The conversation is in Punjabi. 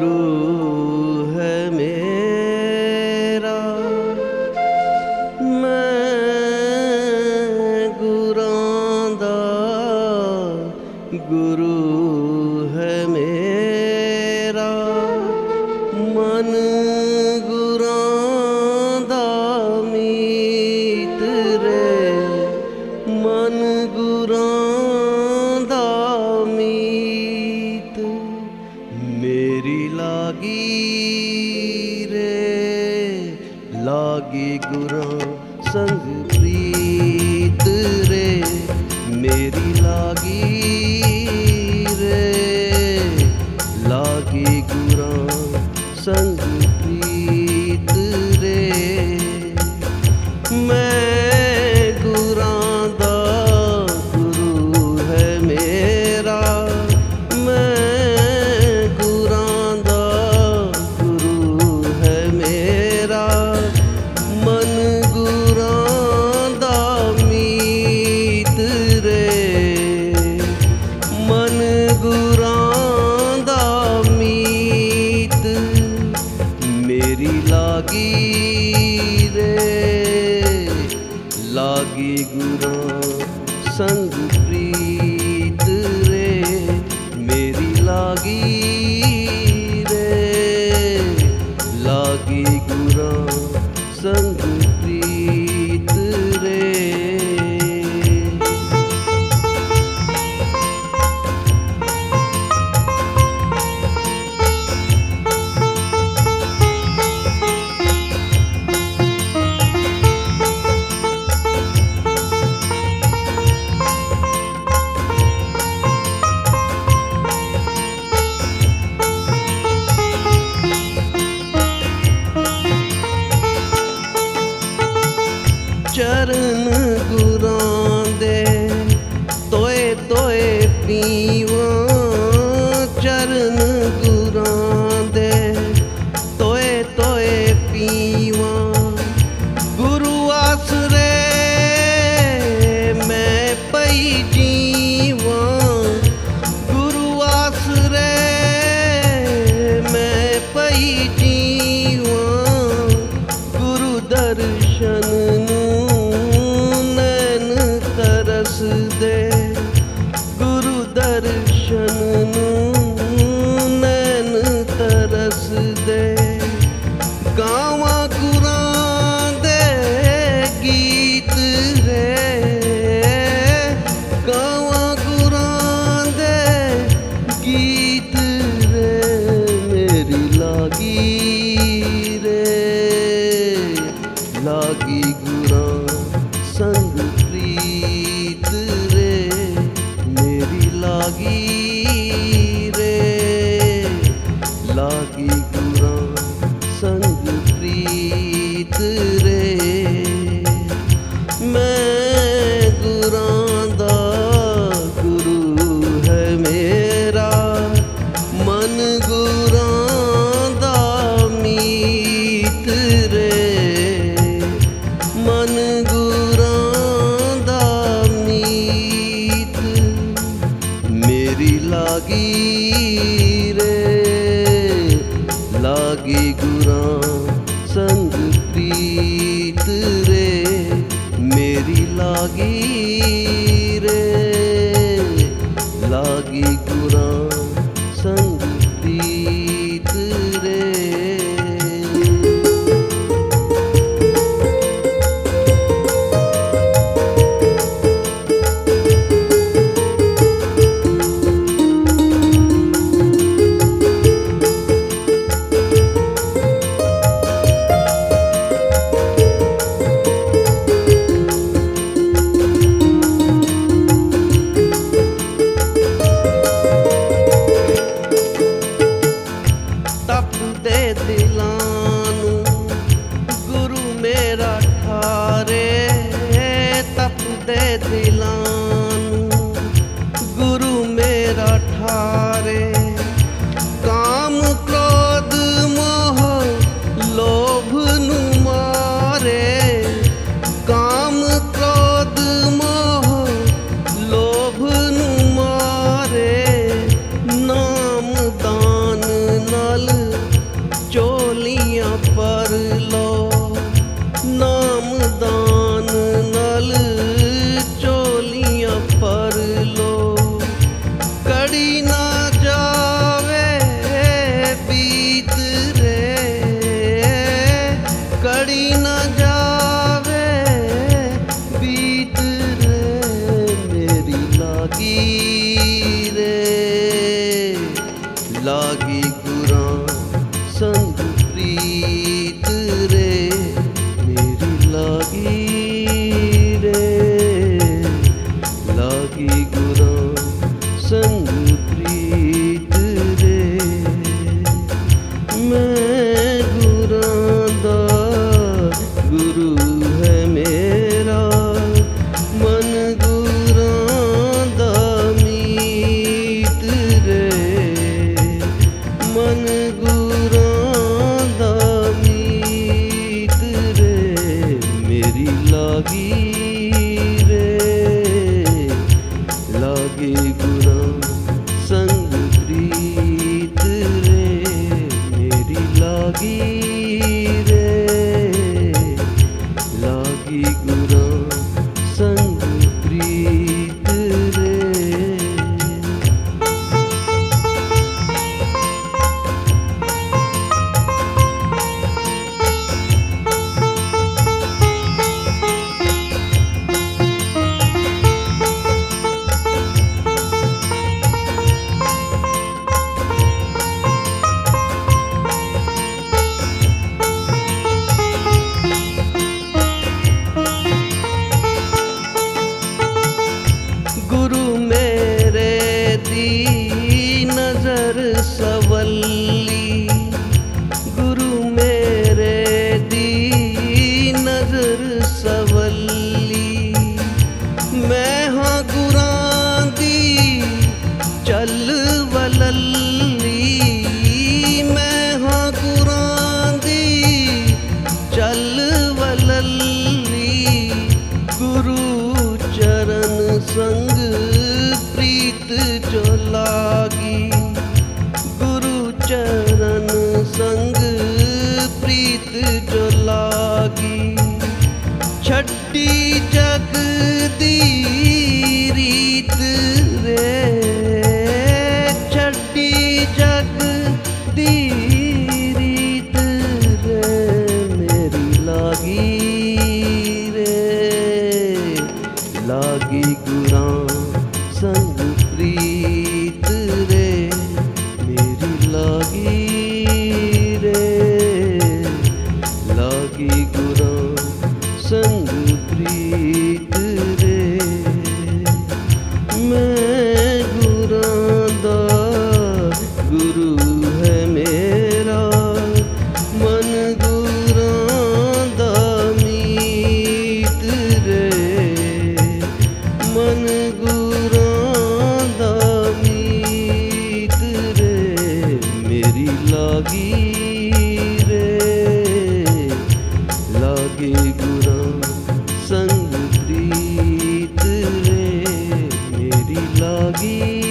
guru taboo ਚਰਨ ਗੁਰਾਂ ਦੇ ਤੋਏ ਤੋਏ ਪੀਵਾਂ ਚਰਨ ਗੁਰਾਂ ਦੇ ਤੋਏ ਤੋਏ ਪੀਵਾਂ। ਗੁਰੂ ਆਸਰੇ ਮੈਂ ਪਈ ਜੀ yaşanını प्रीत रे belong. You. teacher. लगी।